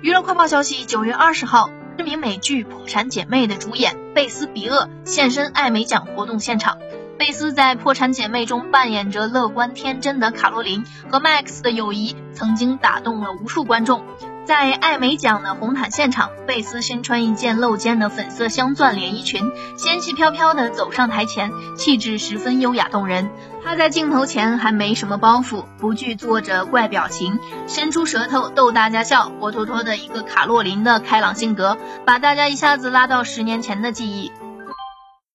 娱乐快报消息：九月二十号，知名美剧《破产姐妹》的主演贝斯·比厄现身艾美奖活动现场。贝斯在《破产姐妹》中扮演着乐观天真的卡洛琳，和 Max 的友谊曾经打动了无数观众。在艾美奖的红毯现场，贝斯身穿一件露肩的粉色镶钻连衣裙，仙气飘飘地走上台前，气质十分优雅动人。她在镜头前还没什么包袱，不惧做着怪表情，伸出舌头逗大家笑，活脱脱的一个卡洛琳的开朗性格，把大家一下子拉到十年前的记忆。